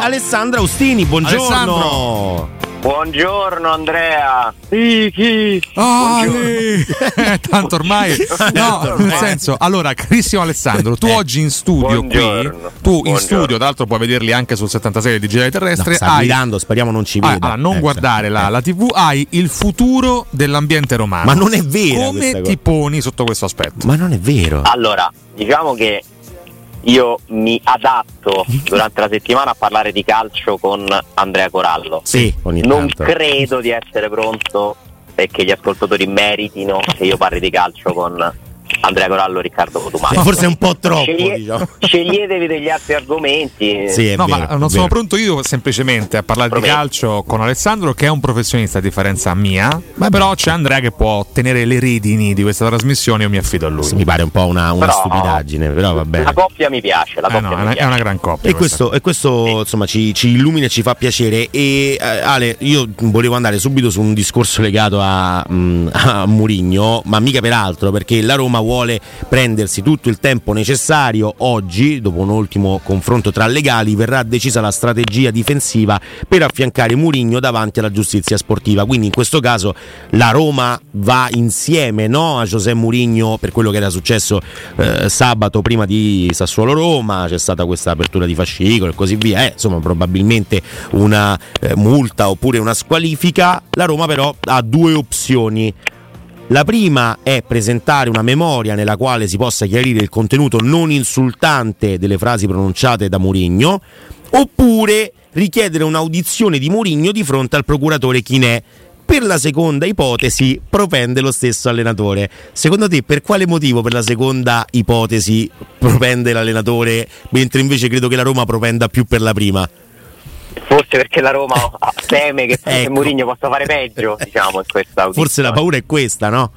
Alessandra Austini, buongiorno. Alessandro. Buongiorno Andrea. Sì, chi? Ah. Tanto ormai. No, nel senso, allora, carissimo Alessandro, tu oggi in studio Buongiorno. qui, tu in Buongiorno. studio, tra l'altro puoi vederli anche sul 76 del digitale terrestre, No, sta hai guidando, speriamo non ci Ah, veda. ah, non Eh, guardare la, eh. la TV, hai il futuro dell'ambiente romano. Ma non è questa Come cosa. ti poni sotto questo aspetto? Ma non è vero. Allora, diciamo che io mi adatto durante la settimana a parlare di calcio con Andrea Corallo. Sì, Non credo di essere pronto e che gli ascoltatori meritino che io parli di calcio con Andrea Corallo e Riccardo Cotumaccio. Forse è un po' troppo, Sceglie- diciamo. Sceglietevi degli altri argomenti. Sì, è No, vero, ma è non sono pronto io semplicemente a parlare Prometti. di calcio con Alessandro, che è un professionista a differenza mia. Ma però c'è Andrea che può tenere le redini di questa trasmissione. Io mi affido a lui. Mi pare un po' una, una Però- stupidaggine, però va bene. La coppia mi piace, la Eh coppia no, è una, è piace. una gran coppia. E questo, e questo, insomma ci, ci illumina e ci fa piacere. E eh, Ale, io volevo andare subito su un discorso legato a, mm, a Murigno, ma mica per altro, perché la Roma vuole prendersi tutto il tempo necessario. Oggi, dopo un ultimo confronto tra legali, verrà decisa la strategia difensiva per affiancare Murigno davanti alla giustizia sportiva. Quindi in questo caso la Roma va insieme no, a José Murigno per quello che era successo eh, sabato prima di Sassuolo Roma, c'è stata questa apertura di fascicolo e così via, eh, insomma probabilmente una eh, multa oppure una squalifica. La Roma però ha due opzioni. La prima è presentare una memoria nella quale si possa chiarire il contenuto non insultante delle frasi pronunciate da Murigno, oppure richiedere un'audizione di Murigno di fronte al procuratore Chinè. Per la seconda ipotesi propende lo stesso allenatore. Secondo te per quale motivo per la seconda ipotesi propende l'allenatore, mentre invece credo che la Roma propenda più per la prima? Forse perché la Roma teme che Ecco. Mourinho possa fare peggio, diciamo, in questa audizione. Forse la paura è questa, no?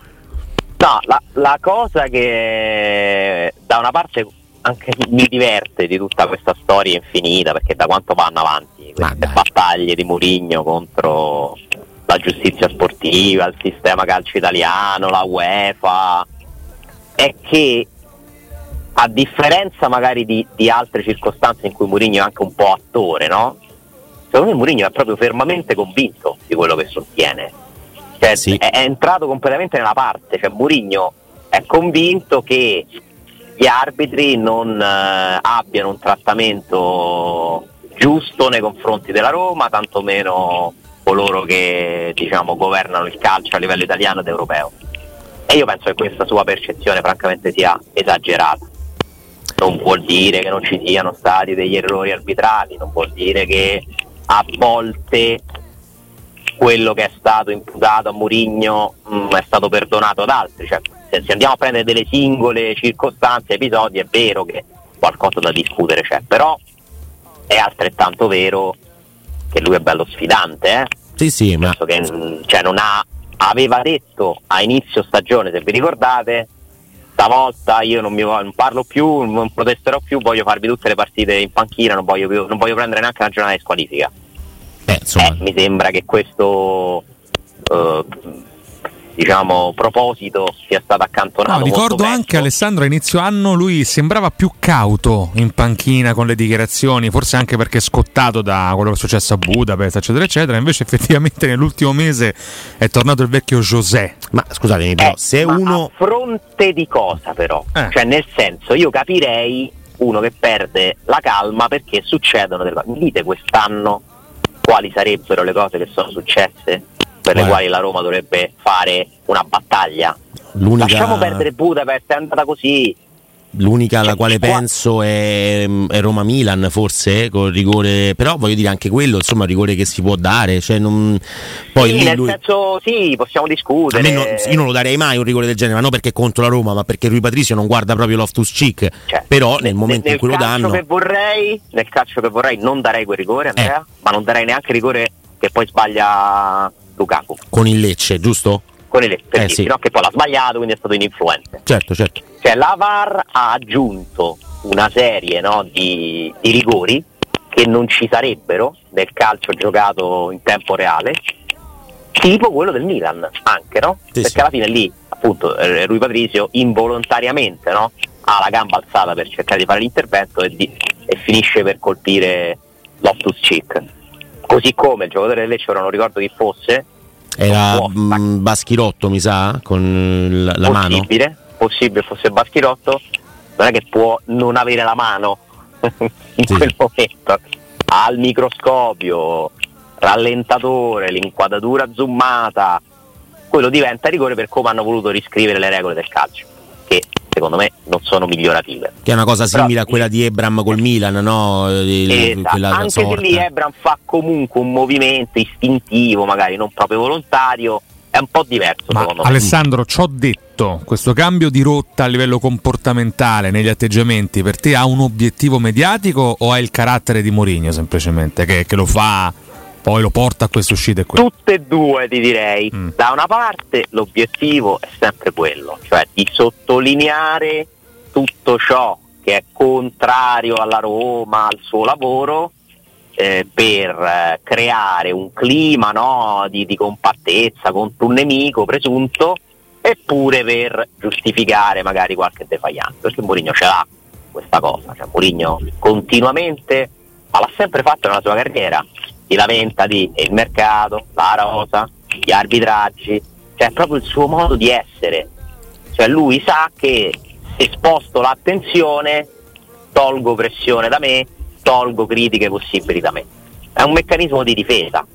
No, la, la cosa che da una parte anche mi diverte di tutta questa storia infinita, perché da quanto vanno avanti queste battaglie di Mourinho contro la giustizia sportiva, il sistema calcio italiano, la UEFA, è che a differenza magari di, di altre circostanze in cui Mourinho è anche un po' attore, no? Secondo me Mourinho è proprio fermamente convinto di quello che sostiene. Cioè, Sì. è, è entrato completamente nella parte, cioè Mourinho è convinto che gli arbitri non eh, abbiano un trattamento giusto nei confronti della Roma, tantomeno coloro che diciamo, governano il calcio a livello italiano ed europeo. E io penso che questa sua percezione francamente sia esagerata. Non vuol dire che non ci siano stati degli errori arbitrali, non vuol dire che a volte quello che è stato imputato a Murigno è stato perdonato ad altri. Cioè, se, se andiamo a prendere delle singole circostanze, episodi, è vero che qualcosa da discutere c'è, però è altrettanto vero che lui è bello sfidante, eh? Sì, sì, ma che mm, cioè, non ha, aveva detto a inizio stagione, se vi ricordate, stavolta io non, mi, non parlo più, non protesterò più, voglio farvi tutte le partite in panchina, non voglio, più- non voglio prendere neanche una giornata di squalifica. eh, insomma, Eh, mi sembra che questo eh, diciamo proposito sia stato accantonato. No, ricordo anche Alessandro a inizio anno lui sembrava più cauto in panchina con le dichiarazioni, forse anche perché scottato da quello che è successo a Budapest, eccetera, eccetera. Invece effettivamente nell'ultimo mese è tornato il vecchio José. ma scusatemi, però, Eh, se ma uno a fronte di cosa però? Eh. Cioè nel senso io capirei uno che perde la calma perché succedono delle cose. Mi dite quest'anno quali sarebbero le cose che sono successe per le Guarda. quali la Roma dovrebbe fare una battaglia. L'unica, Lasciamo perdere Budapest, è andata così. l'unica alla Cioè, quale qua- penso è, è Roma-Milan, forse, col rigore. Però voglio dire anche quello, insomma, un rigore che si può dare. Cioè non, poi sì, lì nel lui- senso, sì, possiamo discutere. non- io non lo darei mai un rigore del genere, ma non perché è contro la Roma, ma perché Rui Patricio non guarda proprio Loftus Cheek. Cioè, Però nel momento in cui lo danno, Che vorrei, nel calcio che vorrei non darei quel rigore, Andrea, Eh. ma non darei neanche il rigore che poi sbaglia Lukaku. con il Lecce, giusto? Con il per Eh, sì. no? che poi l'ha sbagliato, quindi è stato ininfluente. Certo, certo. Cioè la VAR ha aggiunto una serie no, di, di rigori che non ci sarebbero nel calcio giocato in tempo reale, tipo quello del Milan anche, no? Sì, Perché sì. alla fine lì, appunto, eh, Rui Patricio involontariamente no, ha la gamba alzata per cercare di fare l'intervento e, di- e finisce per colpire Loftus Cheek. Così come il giocatore del Lecce, ora non ricordo chi fosse, Era mm, Baschirotto, mi sa, con la, la mano. possibile, possibile fosse Baschirotto, non è che può non avere la mano in Sì. quel momento. Al microscopio, rallentatore, l'inquadratura zoomata, quello diventa rigore per come hanno voluto riscrivere le regole del calcio, secondo me non sono migliorative. Che è una cosa simile Però- a quella di Ebram col Milan, no? Il- Esatto. Anche sorta. se lì Ebram fa comunque un movimento istintivo, magari non proprio volontario, è un po' diverso Ma secondo me. Alessandro, ci ho detto, questo cambio di rotta a livello comportamentale negli atteggiamenti per te ha un obiettivo mediatico o ha il carattere di Mourinho semplicemente che, che lo fa, poi lo porta a queste uscite qui? Tutte e due ti direi. Mm. Da una parte l'obiettivo è sempre quello, cioè di sottolineare tutto ciò che è contrario alla Roma, al suo lavoro, eh, per eh, creare un clima no, di, di compattezza contro un nemico presunto eppure per giustificare magari qualche defaglianza, perché Mourinho ce l'ha questa cosa, cioè Mourinho continuamente, ma l'ha sempre fatto nella sua carriera, si lamenta di il mercato, la rosa, gli arbitraggi, cioè è proprio il suo modo di essere, cioè lui sa che se sposto l'attenzione tolgo pressione da me, tolgo critiche possibili da me. È un meccanismo di difesa,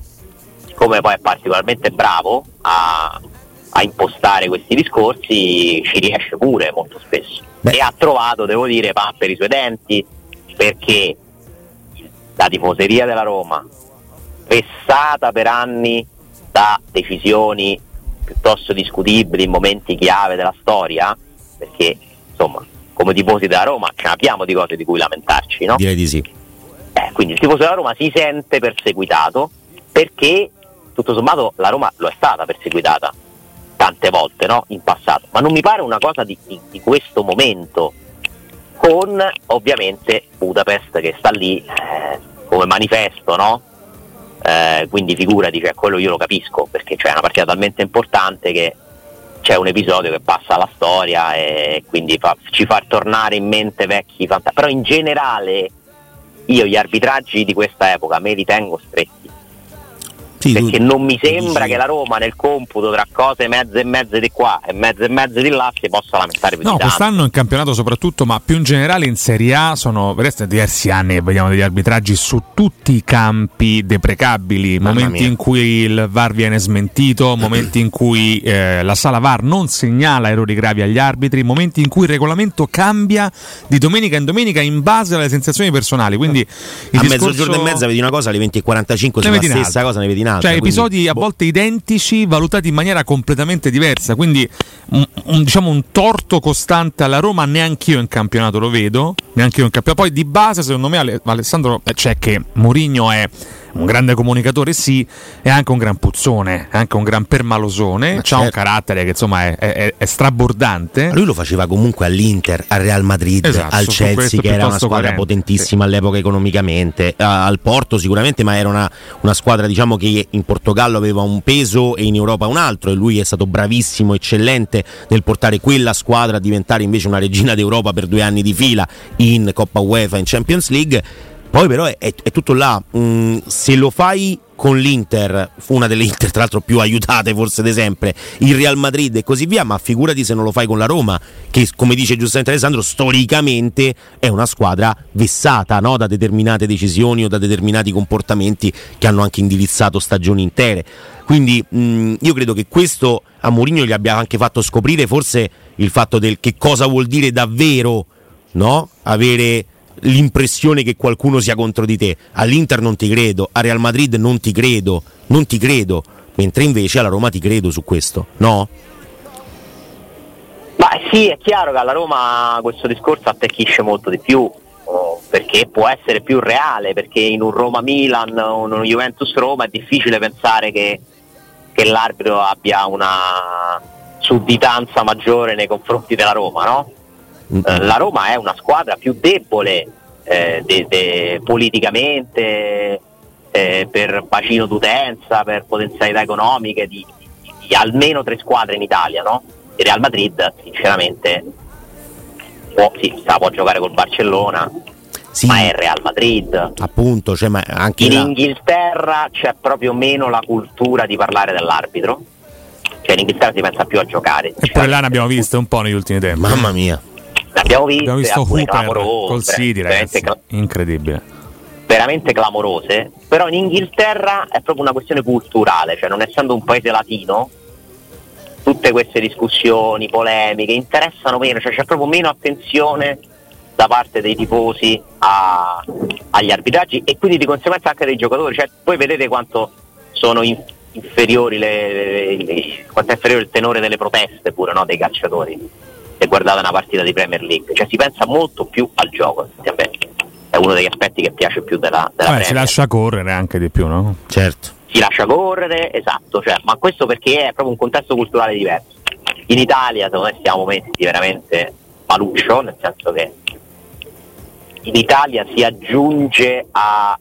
come poi è particolarmente bravo a, a impostare questi discorsi, ci riesce pure molto spesso. Beh. E ha trovato, devo dire, pan per i suoi denti, perché la tifoseria della Roma, vessata per anni da decisioni piuttosto discutibili in momenti chiave della storia, perché insomma, come tifosi della Roma ce ne abbiamo di cose di cui lamentarci, no? Direi di sì. Eh, quindi il tifoso della Roma si sente perseguitato perché tutto sommato la Roma lo è stata perseguitata tante volte no? in passato, ma non mi pare una cosa di, di- di questo momento, con ovviamente Budapest che sta lì eh, come manifesto, no? Eh, quindi figurati, cioè, quello io lo capisco perché c'è una partita talmente importante che c'è un episodio che passa alla storia e quindi fa- ci fa tornare in mente vecchi fantasmi. Però in generale io gli arbitraggi di questa epoca me li tengo stretti Sì, tu- perché non mi sembra dici- che la Roma nel computo tra cose mezze e mezze di qua e mezze e mezze di là si possa lamentare più No, quest'anno in campionato soprattutto, ma più in generale in Serie A sono veramente diversi anni che vediamo degli arbitraggi su tutti i campi deprecabili, Mamma momenti mia. in cui il VAR viene smentito, momenti in cui eh, la sala VAR non segnala errori gravi agli arbitri, momenti in cui il regolamento cambia di domenica in domenica in base alle sensazioni personali. Quindi a discorso- mezzogiorno e mezza vedi una cosa, alle 20.45 ne sulla vedi stessa cosa ne vedi un'altra. Cioè, quindi, episodi a boh. volte identici, valutati in maniera completamente diversa. Quindi, un, un- diciamo, un torto costante alla Roma, neanch'io in campionato lo vedo. Neanch'io in campionato. Poi, di base, secondo me, Ale- Alessandro, eh, c'è che Mourinho è un grande comunicatore, sì, è anche un gran puzzone, è anche un gran permalosone. Ma Ha un certo. carattere che insomma è, è- è strabordante. Ma Lui lo faceva comunque all'Inter, al Real Madrid, Esatto, al Chelsea, che era una squadra coerente. potentissima all'epoca economicamente, al Porto sicuramente, ma era una, una squadra diciamo che in Portogallo aveva un peso e in Europa un altro e lui è stato bravissimo, eccellente nel portare quella squadra a diventare invece una regina d'Europa per due anni di fila in Coppa UEFA, in Champions League. Poi però è, è- è tutto là, Mm, se lo fai con l'Inter, una delle Inter tra l'altro più aiutate forse di sempre, il Real Madrid e così via, ma figurati se non lo fai con la Roma, che come dice giustamente Alessandro, storicamente è una squadra vessata no? da determinate decisioni o da determinati comportamenti che hanno anche indirizzato stagioni intere. Quindi mh, io credo che questo a Mourinho gli abbia anche fatto scoprire forse il fatto del che cosa vuol dire davvero no? avere l'impressione che qualcuno sia contro di te. All'Inter non ti credo, a Real Madrid non ti credo, non ti credo, mentre invece alla Roma ti credo su questo, no? Ma sì, è chiaro che alla Roma questo discorso attecchisce molto di più, oh, perché può essere più reale, perché in un Roma-Milan o in un Juventus-Roma è difficile pensare che, che l'arbitro abbia una sudditanza maggiore nei confronti della Roma, no? Eh, la Roma è una squadra più debole eh, de, de, politicamente, eh, per bacino d'utenza, per potenzialità economiche di, di, di, almeno tre squadre in Italia, no? Il Real Madrid sinceramente può, sì, può giocare col Barcellona, sì. ma è Real Madrid. Appunto, cioè, anche in là... Inghilterra c'è proprio meno la cultura di parlare dell'arbitro. Cioè in Inghilterra si pensa più a giocare. E poi là ne abbiamo viste un po' negli ultimi tempi. Mamma mia. L'abbiamo visto, abbiamo visto Hooper col City, ragazzi. Cl- incredibile. Veramente clamorose, però in Inghilterra è proprio una questione culturale, cioè non essendo un paese latino, tutte queste discussioni, polemiche interessano meno, cioè c'è proprio meno attenzione da parte dei tifosi a, agli arbitraggi e quindi di conseguenza anche dei giocatori. Cioè, voi vedete quanto sono in, inferiori le, le, le, quanto è inferiore il tenore delle proteste pure no, dei calciatori se guardate una partita di Premier League, cioè si pensa molto più al gioco, è uno degli aspetti che piace più della, della Vabbè, si lascia correre anche di più, no? Certo. Si lascia correre, esatto, cioè, ma questo perché è proprio un contesto culturale diverso. In Italia secondo me siamo messi veramente maluccio, nel senso che in Italia si aggiunge a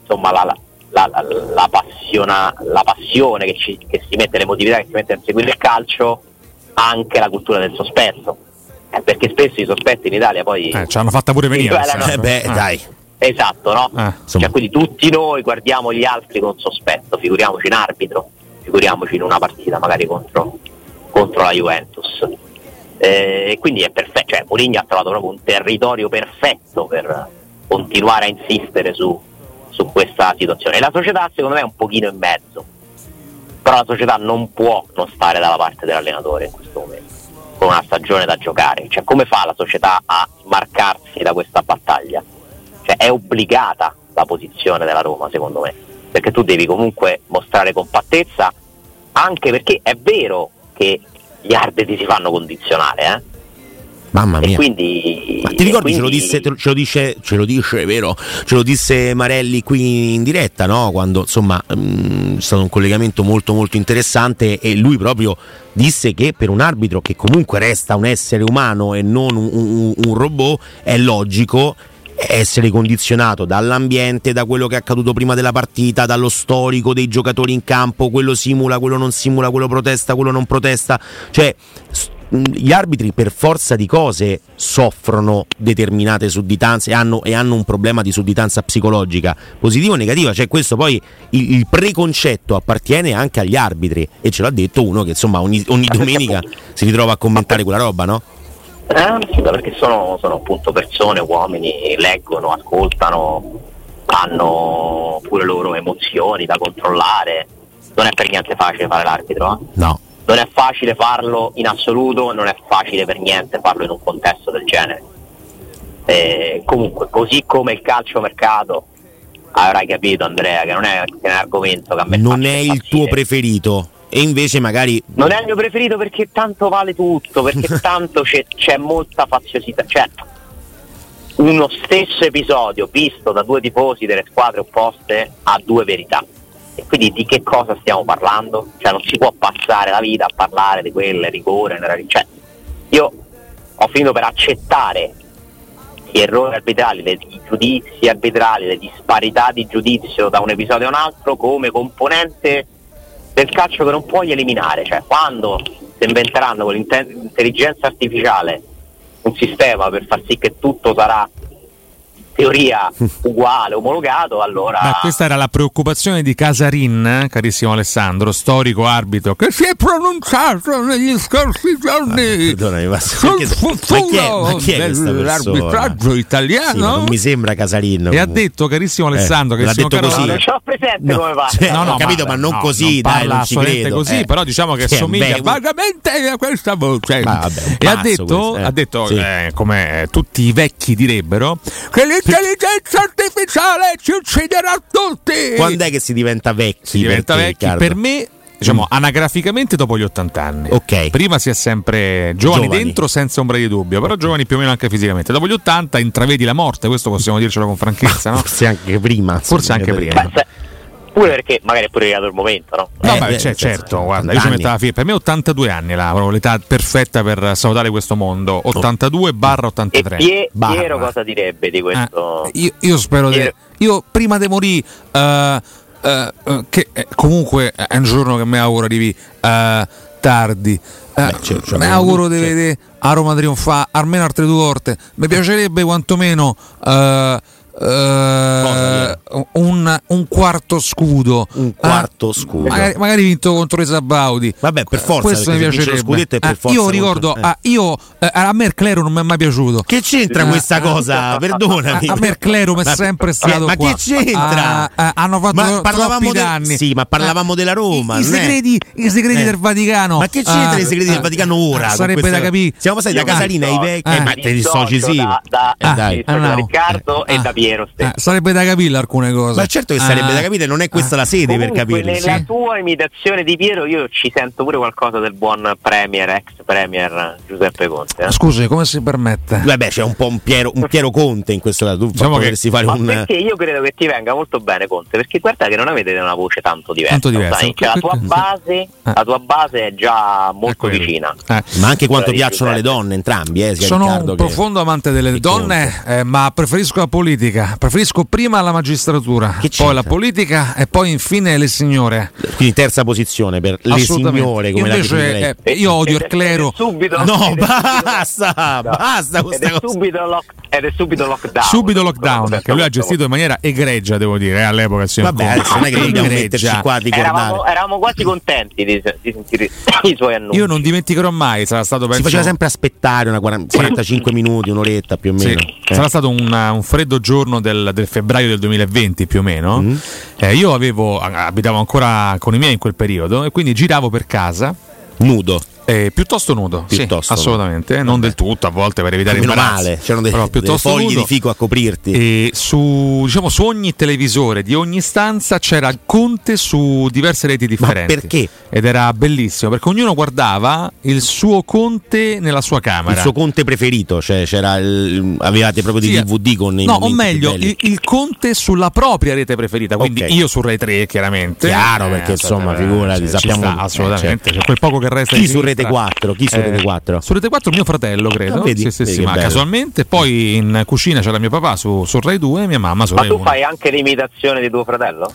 insomma, la, la, la, la, passiona, la passione che, ci, che si mette, l'emotività che si mette a seguire il calcio anche la cultura del sospetto. Eh, perché spesso i sospetti in Italia poi. Eh, ci hanno fatta pure venire. Eh, beh, eh. dai. Esatto, no? Eh, cioè, quindi tutti noi guardiamo gli altri con sospetto, figuriamoci in arbitro, figuriamoci in una partita magari contro, contro la Juventus. Eh, e quindi è perfetto, cioè Mourinho ha trovato proprio un territorio perfetto per continuare a insistere su, su questa situazione. E la società secondo me è un pochino in mezzo però la società non può non stare dalla parte dell'allenatore in questo momento, con una stagione da giocare, cioè come fa la società a smarcarsi da questa battaglia? Cioè, è obbligata la posizione della Roma secondo me, perché tu devi comunque mostrare compattezza, anche perché è vero che gli arbitri si fanno condizionare, eh? Mamma mia. Quindi, Ma ti ricordi quindi... ce, lo disse, ce lo dice, ce lo dice, vero? Ce lo disse Marelli qui in diretta, no? Quando insomma mh, mm, è stato un collegamento molto molto interessante e lui proprio disse che per un arbitro che comunque resta un essere umano e non un, un, un robot è logico essere condizionato dall'ambiente, da quello che è accaduto prima della partita, dallo storico dei giocatori in campo, quello simula, quello non simula, quello protesta, quello non protesta. Cioè, gli arbitri per forza di cose soffrono determinate sudditanze e hanno, e hanno, un problema di sudditanza psicologica, positiva o negativa, cioè questo poi il, il, preconcetto appartiene anche agli arbitri e ce l'ha detto uno che insomma ogni, ogni domenica si ritrova a commentare quella roba, no? Eh, perché sono, sono appunto persone, uomini, leggono, ascoltano, hanno pure loro emozioni da controllare, non è per niente facile fare l'arbitro. Eh? No non è facile farlo in assoluto, non è facile per niente farlo in un contesto del genere. Eh, comunque, così come il calciomercato, avrai capito Andrea che non è un argomento che a me non è il tuo preferito. E invece magari non è il mio preferito perché tanto vale tutto perché tanto c'è, c'è molta faziosità. Cioè uno stesso episodio visto da due tifosi delle squadre opposte ha due verità e quindi di che cosa stiamo parlando? Cioè non si può passare la vita a parlare di quelle, rigore, cioè, io ho finito per accettare gli errori arbitrali, i giudizi arbitrali, le disparità di giudizio da un episodio a un altro come componente del calcio che non puoi eliminare, cioè quando si inventeranno con l'intelligenza artificiale un sistema per far sì che tutto sarà teoria uguale, omologato, allora... Ma questa era la preoccupazione di Casarin, eh, carissimo Alessandro, storico arbitro, che si è pronunciato negli scorsi giorni Ah, perdonami, ma sul perché- ma futuro chi è- ma chi dell'arbitraggio persona? Sì, italiano non mi sembra Casalino. e ha detto, carissimo Alessandro, Eh, l'ha carissimo detto Carlo- così. non ce l'ho presente come va. cioè, ho capito, ma non no, così, non dai, parla non ci credo. così, eh. però diciamo che Sì, somiglia bel- vagamente a questa voce. Ma vabbè, e ha detto, questo, eh. ha detto Sì. eh, come tutti i vecchi direbbero, che l'intelligenza artificiale ci ucciderà tutti. Quando è che si diventa vecchi? si diventa vecchi? Riccardo? Per me, diciamo, anagraficamente dopo gli 80 anni. Ok. Prima si è sempre giovani, Giovani. dentro senza ombra di dubbio, però giovani più o meno anche fisicamente. Dopo gli 80 intravedi la morte, questo possiamo dircelo con franchezza, no? Forse anche prima. Forse anche prima. Beh, se- pure perché magari è pure arrivato il momento, no? No, Eh, beh, cioè, certo, guarda, 80 io ci metto la fine. Per me 82 anni là, proprio l'età perfetta per salutare questo mondo. 82 barra E 83. Pie- Barra. Piero cosa direbbe di questo? Eh, io, io spero di. Piero- Io prima di morire, eh, eh, eh, che eh, comunque è un giorno che mi auguro di vi eh, tardi. Eh, Beh, cioè, cioè, mi auguro di vedere a Roma trionfare almeno altre due volte. Mi piacerebbe quantomeno eh, eh, un, un quarto scudo. Un quarto Eh, scudo. Magari, magari vinto contro i Sabaudi. Vabbè, per forza, Questo mi piacerebbe. Eh, forza io ricordo, contro- eh. ah, io, eh, a me il Clero non mi è mai piaciuto. Che c'entra Eh, questa eh, cosa? Perdonami. A, a me il Clero mi è sempre eh, stato Ma qua. che c'entra? Ah, ah, hanno fatto ma troppi parlavamo del- danni. Sì, ma parlavamo della Roma. I, segreti, i segreti Eh. del Vaticano. Ma che c'entra Ah, i segreti del ah, Vaticano ora? ah, Sarebbe questa- da capire. Siamo passati da Casalina ai vecchi. eh, Eh, ma te dissoci sì. Da, Eh, Ah. Riccardo e Ah. da stesso. Ah, sarebbe da capire alcune cose. Ma certo che sarebbe Ah, da capire, non è questa la sede per capirlo. nella sì. tua imitazione di Piero io ci sento pure qualcosa del buon premier, ex premier Giuseppe Conte. eh. Scusi, come si permette? Vabbè, c'è un po' un Piero, un Piero Conte in questo caso. Tu Diciamo che- potresti fare Ma un. perché io credo che ti venga molto bene Conte, perché guarda che non avete una voce tanto diversa, Tanto diversa. sai? Cioè, la tua base, la tua base è già molto vicina. Eh. Ma anche quanto di piacciono alle Giuseppe. donne, entrambi, eh, sia Sono Riccardo un che- profondo amante delle donne, eh, ma preferisco la politica. Preferisco prima la magistratura, poi la politica e poi infine le signore. Quindi terza posizione per le signore, come Io la invece, eh, io odio il clero. subito, No, basta, basta questa cosa. subito, lock- ed è subito lockdown. Subito lockdown, che lui ha gestito in maniera egregia, devo dire, eh, all'epoca. il signor Vabbè, Conte. non è che dobbiamo metterci qua a ricordare. Eravamo, eravamo quasi contenti di, di sentire i suoi annunci. Io non dimenticherò mai, sarà stato Si penso, faceva sempre aspettare una 40 45 minuti, un'oretta più o Sì, meno. Eh. sarà stato un, un freddo giorno del, del febbraio del 2020 più o meno. Mm. Eh, io avevo, abitavo ancora con i miei in quel periodo e quindi giravo per casa Nudo. Eh, piuttosto nudo, sì, Piuttosto assolutamente, non del tutto a volte per evitare imbarazzi, male, c'erano dei, però delle fogli nudo. di fico a coprirti. E su, diciamo, su ogni televisore di ogni stanza c'era il Conte su diverse reti differenti. perché? Ed era bellissimo perché ognuno guardava il suo Conte nella sua camera. Il suo conte preferito, cioè c'era il- avevate proprio Sì, DVD con i No, o meglio, il, il Conte sulla propria rete preferita, quindi Ok. io su Rai 3 chiaramente. Chiaro, perché, insomma, figurati, ci sappiamo- sta, assolutamente, eh, certo. c'è quel poco che resta Chi di su Rete sinistra. 4? Chi su Rete 4? Su Rete 4 mio fratello, credo. Ah, vedi? Sì, sì, Vedi sì, ma bello. casualmente. Poi in cucina c'era mio papà su, su Rai 2 e mia mamma su Ma Rai tu 1. fai anche l'imitazione di tuo fratello?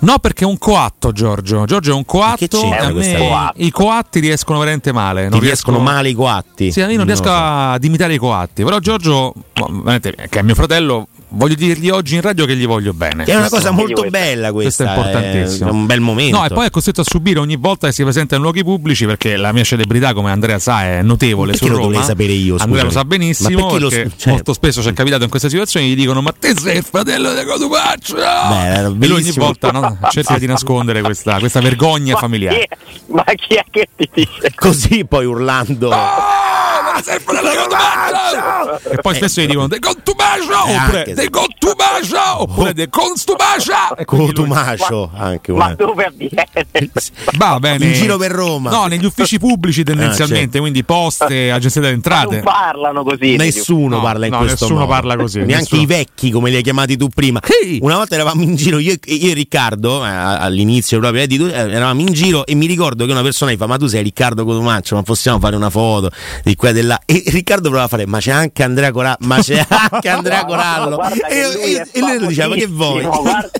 No, perché è un coatto, Giorgio. Giorgio è un coatto. e a me i coatti riescono veramente male. Ti non riescono riesco- male i coatti? Sì, io non Non riesco so. ad imitare i coatti. Però Giorgio, ma, veramente, che è mio fratello, voglio dirgli oggi in radio che gli voglio bene. Che è una Questo- cosa molto Questo- bella questo questa. è importantissimo. È un bel momento. No, e poi è costretto a subire ogni volta che si presenta in luoghi pubblici perché la mia celebrità, come Andrea sa, è notevole Perché su lo Roma. dovrei sapere io, Andrea lo scusami? sa benissimo Ma perché lo- perché certo. molto spesso ci è capitato in queste situazioni gli dicono "Ma te sei il fratello di Codupaccio!" Beh, e lui ogni volta no, cerca di nascondere questa, questa vergogna Ma chi, familiare. è, ma chi è che ti dice? Così poi urlando. Ah, fratello di Codupaccio! E poi spesso gli dicono "De Contubaccio!" Eh, oppure anche "De se- Contubaccio!" oppure "De Constubaccia!" E quindi lui- Cotumacio anche Ma dove avviene? Va bene. In giro per Roma. No, negli uffici pubblici tendenzialmente, certo. quindi poste, agenzia delle entrate. Non parlano così. Nessuno No, parla in no, questo nessuno modo. parla così, Neanche nessuno. i vecchi, come li hai chiamati tu prima. Una volta eravamo in giro, io, io e Riccardo, eh, all'inizio proprio, eh, di tu- eh, eravamo in giro e mi ricordo che una persona mi fa: Ma tu sei Riccardo Cotumaccio, ma possiamo fare una foto di qua e là? E Riccardo provava a fare: Ma c'è anche Andrea Corallo, ma c'è anche Andrea No, Corallo. che e, e lui lo diceva: Ma che vuoi? guarda-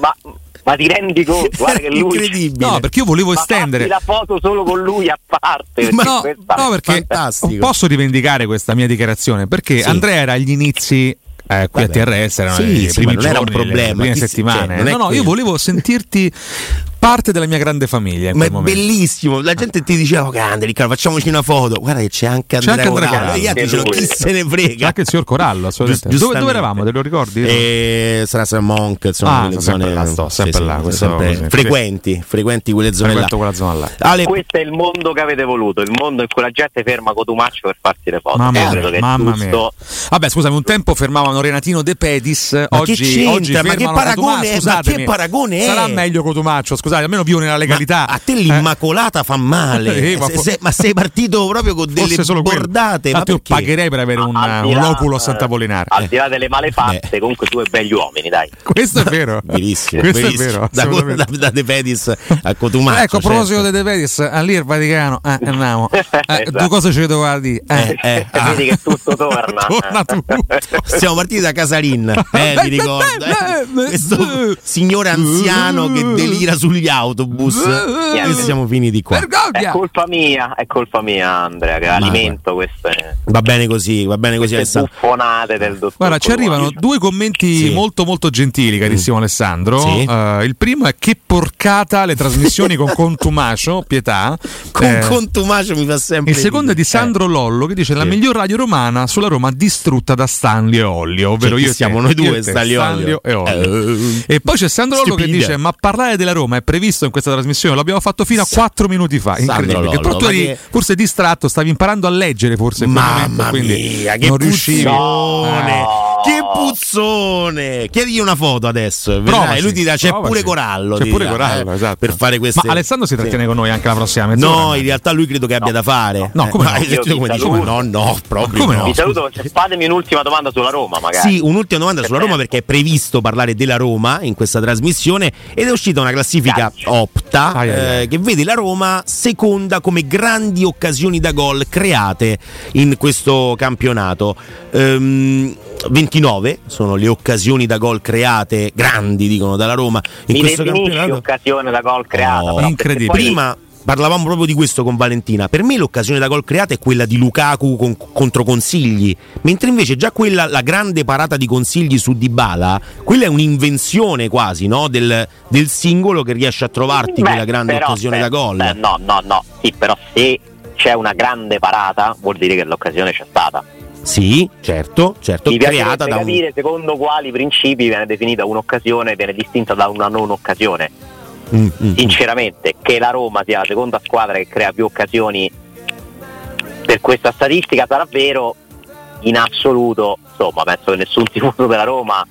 ma, ma ti rendi conto? Guarda che lui Incredibile. No, perché io volevo ma estendere. la foto solo con lui a parte. Ma perché No, no, perché fantastico. posso rivendicare questa mia dichiarazione perché Sì. Andrea era agli inizi Eh, qui Vabbè. a TRS erano Sì, i sì, primi ma non era un giorni, le problema, prime chi settimane. cioè, no, no, io volevo sentirti parte della mia grande famiglia in Ma è momento. bellissimo, la gente ti diceva "Oh, grande Riccardo, facciamoci una foto. Guarda che c'è anche C'è Andrea, anche Andrea Corallo. Corallo. Gli altri dicono chi se ne C'è frega. anche il signor Corallo, assolutamente. Giust- Dove, dove eravamo? Te lo ricordi? E sarà San Monk, insomma, Ah, quelle sto sempre zone là, sto sempre là, questo sempre così. frequenti, frequenti quelle zone là. Frequento quella zona là. Ale, Questo è il mondo che avete voluto, il mondo in cui la gente ferma Cotumaccio per farsi le foto. Mamma è mamma mia. Vabbè, scusami, un tempo fermavano Renatino De Pedis. Ma oggi, che c'entra? oggi Ma che fermano paragone Cotumaccio, è? Ma che paragone è? Sarà meglio Cotumaccio, scusate, almeno vivo nella legalità. Ma a te l'immacolata fa male. Eh, ma Se- se- ma sei partito proprio con delle solo quello. bordate. Ma io pagherei per avere un, un là, oculo a eh, Santa Polinare. Al di là delle malefatte, Beh. comunque due begli uomini, dai. Questo è vero. Verissimo, Questo verissimo. è vero. Da, da, da De Pedis a Cotumaccio. ecco, a proposito certo. di De Pedis, a lì il Vaticano, eh, andiamo. Eh, Esatto. Due cose ci devo dire. Eh, Eh, eh, ah. vedi che tutto torna. Torna tutto. Siamo partiti da Casarin, eh, mi ricordo. eh. Questo signore anziano che delira sugli autobus. E siamo finiti qua. È Vergogna! colpa mia, è colpa mia, Andrea, che alimento queste, Va bene così, va bene così Alessandro. buffonate del dottor. Guarda, ci arrivano due commenti Sì. molto molto gentili, carissimo Alessandro. Sì. Eh, il primo è che porcata le trasmissioni con Contumacio, pietà. Con Eh, Contumacio mi fa sempre il secondo è di. Sandro Lollo che dice la Sì. miglior radio romana sulla Roma distrutta da Stanlio e Ollio, ovvero Cioè, io e siamo te. noi due, e Stanlio e e Ollio. Ollio. Eh, E poi c'è Sandro Lollo che stupida. dice ma parlare della Roma è previsto in questa trasmissione, l'abbiamo fatto fino a Sa- quattro minuti fa, incredibile. Lollo, però tu eri che- forse distratto, stavi imparando a leggere forse momento, Mamma quindi mia, che non riuscivi. No. Che puzzone! Chiedigli una foto adesso. vedrai, Provaci, lui ti dirà c'è provaci. pure Corallo. C'è pure dirà, Corallo, eh, esatto. Per fare queste. Ma Alessandro si trattiene Sì. con noi anche la prossima mezz'ora. No, in realtà lui credo che abbia da fare. No, come no? sentito Io come dice? No, no, proprio come no. no? Vi saluto, fatemi un'ultima domanda sulla Roma, magari. Sì, un'ultima domanda sulla Roma perché è previsto parlare della Roma in questa trasmissione ed è uscita una classifica Calcio. opta ai. eh, che vede la Roma seconda come grandi occasioni da gol create in questo campionato. Ehm, 29 sono le occasioni da gol create grandi, dicono dalla Roma in Mi questo campionato. occasione da gol creata. Oh, però, incredibile. poi- Prima parlavamo proprio di questo con Valentina. Per me l'occasione da gol creata è quella di Lukaku con- contro Consigli, mentre invece già quella, la grande parata di Consigli su Dybala, quella è un'invenzione quasi no? del, del singolo che riesce a trovarti Beh, quella grande però, occasione beh, da gol. beh, no, no, no. Sì, però se c'è una grande parata, vuol dire che l'occasione c'è stata. Sì, certo, certo, Mi creata da un... capire secondo quali principi viene definita un'occasione, viene distinta da una non occasione. Mm, mm, mm. Sinceramente, che la Roma sia la seconda squadra che crea più occasioni per questa statistica sarà vero in assoluto. Insomma, penso che nessun tifoso della Roma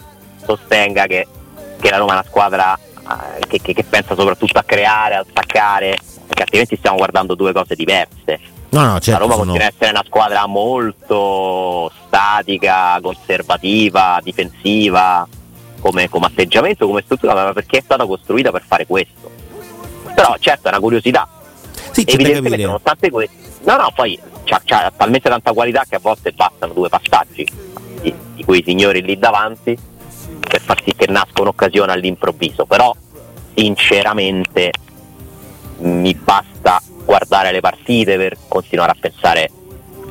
sostenga che, che la Roma è una squadra eh, che, che- che pensa soprattutto a creare, a attaccare, perché altrimenti stiamo guardando due cose diverse. No, no, la certo, Roma sono- continua a essere una squadra molto statica, conservativa, difensiva, come, come atteggiamento, come struttura, ma perché è stata costruita per fare questo. Però certo è una curiosità. Sì, Evidentemente nonostante questo. No, no, poi c'ha, c'ha talmente tanta qualità che a volte bastano due passaggi di, di quei signori lì davanti per far sì che nasca un'occasione all'improvviso. Però sinceramente mi basta guardare le partite per continuare a pensare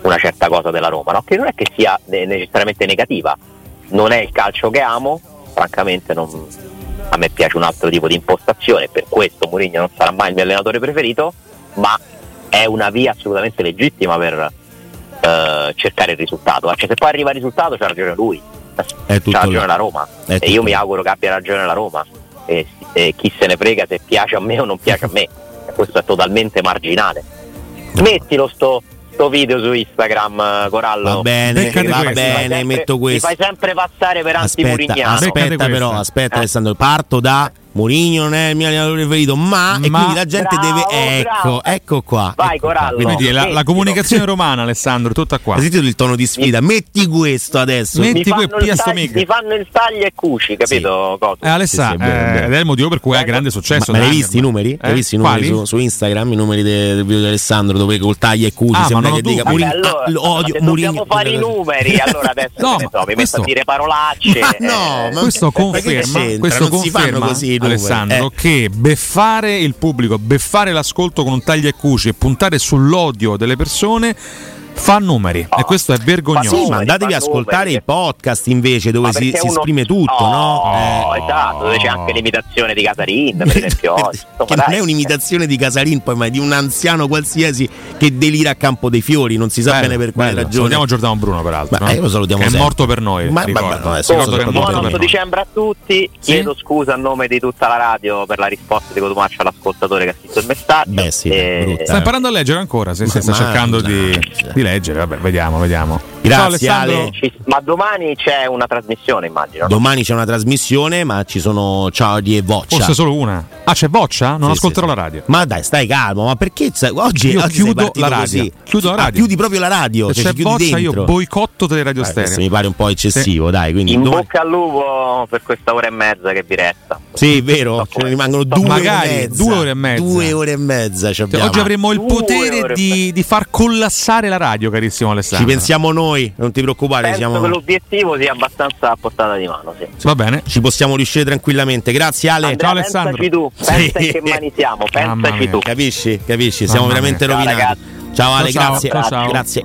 una certa cosa della Roma, no? che non è che sia ne- necessariamente negativa, non è il calcio che amo, francamente non- a me piace un altro tipo di impostazione, per questo Mourinho non sarà mai il mio allenatore preferito, ma è una via assolutamente legittima per eh, cercare il risultato, Cioè, se poi arriva il risultato c'ha ragione lui, c'ha ragione là. la Roma. E io mi auguro che abbia ragione la Roma. E, e chi se ne frega se piace a me o non piace a me, questo è totalmente marginale. Mettilo sto, sto video su Instagram, Corallo. Va bene, va questo. Bene, sempre- metto questo. Mi fai sempre passare per Aspetta, anti-Murignano. aspetta Beccate però, aspetta Eh. Alessandro, parto da Mourinho non è il mio allenatore preferito, ma, e Ma- quindi la gente Bravo, deve ecco, bravo. ecco qua. Vai, ecco qua. Corallo. Quindi la, la comunicazione romana, Alessandro, tutta qua. Hai sentito il tono di sfida? Metti questo adesso. Metti- mi fanno, mica. mi fanno il taglio e cuci, capito? Coso? Eh, Alessà, Sì, sì, eh, ed è il motivo per cui ha grande successo. Ma, ma anni visti i numeri? Eh? Hai visti i numeri su, su Instagram? I numeri de- del video di Alessandro dove col taglia e cuci Ah, sembra che dica. Mourinho, allora, ah, odio Mourinho. dobbiamo fare i numeri, allora adesso No, mi questo- metto a dire parolacce. Ma no, ma- questo conferma, questo Non si fanno conferma così. Alessandro Eh. che beffare il pubblico, beffare l'ascolto con un taglia e cuci e puntare sull'odio delle persone fa numeri Oh, e questo è vergognoso. Sì, ma andatevi a fa ascoltare numeri. i podcast invece dove si, si uno- esprime tutto, Oh, no? Eh, esatto, dove c'è anche l'imitazione di Casarin, per esempio. Insomma, che non dai. è un'imitazione di Casarin, poi, ma è di un anziano qualsiasi che delira a campo dei fiori, non si sa Bello, bene per quale bello. ragione. Salutiamo Giordano Bruno, peraltro. Ma no? eh, lo salutiamo Che è sempre. morto per noi. Ma- ricordo. ma- ma adesso È morto lo per- sappiamo morto Buon per 8 noi. dicembre a tutti, Sì? chiedo scusa a nome di tutta la radio per la risposta di Cotumaccio all'ascoltatore che ha scritto il messaggio. Beh, sì, E- brutta. Sta imparando a leggere ancora? Se, se sta Ma- cercando di leggere, vabbè, vediamo, vediamo. Grazie. Ale. Ci- ma domani c'è una trasmissione, immagino. no? Domani c'è una trasmissione, ma ci sono Ciardi e Voccia. Forse solo una. Ah, c'è Boccia? Non Sì, ascolterò sì, la sì. radio. Ma dai, stai calmo, ma perché sai- oggi, Io oggi chiudo la radio. così? Chiudo la Ah, radio. chiudi proprio la radio, Se cioè c'è ci Boccia, dentro. io boicotto delle radio questo stereo. mi pare un po' eccessivo, dai, quindi In domani- bocca al lupo per questa ora e mezza che vi resta. Sì, vero, ce ne rimangono due Magari, ore e mezza. due ore e mezza. Due ore e mezza ci Cioè, oggi avremmo il potere di, di far collassare la radio, carissimo Ci Alessandro. pensiamo noi, non ti preoccupare, Penso siamo- che l'obiettivo sia abbastanza a portata di mano. Sì. Va bene. ci possiamo riuscire tranquillamente. Grazie Ale. Andrea, ciao, Alessandro. Pensaci tu, pensa Sì. in che mani siamo, Mamma pensaci mia. tu. Capisci? Capisci? Siamo Mamma veramente mia. Ciao, rovinati. ragazzi. Ciao Ale, Ciao, grazie. ciao, ciao. Grazie.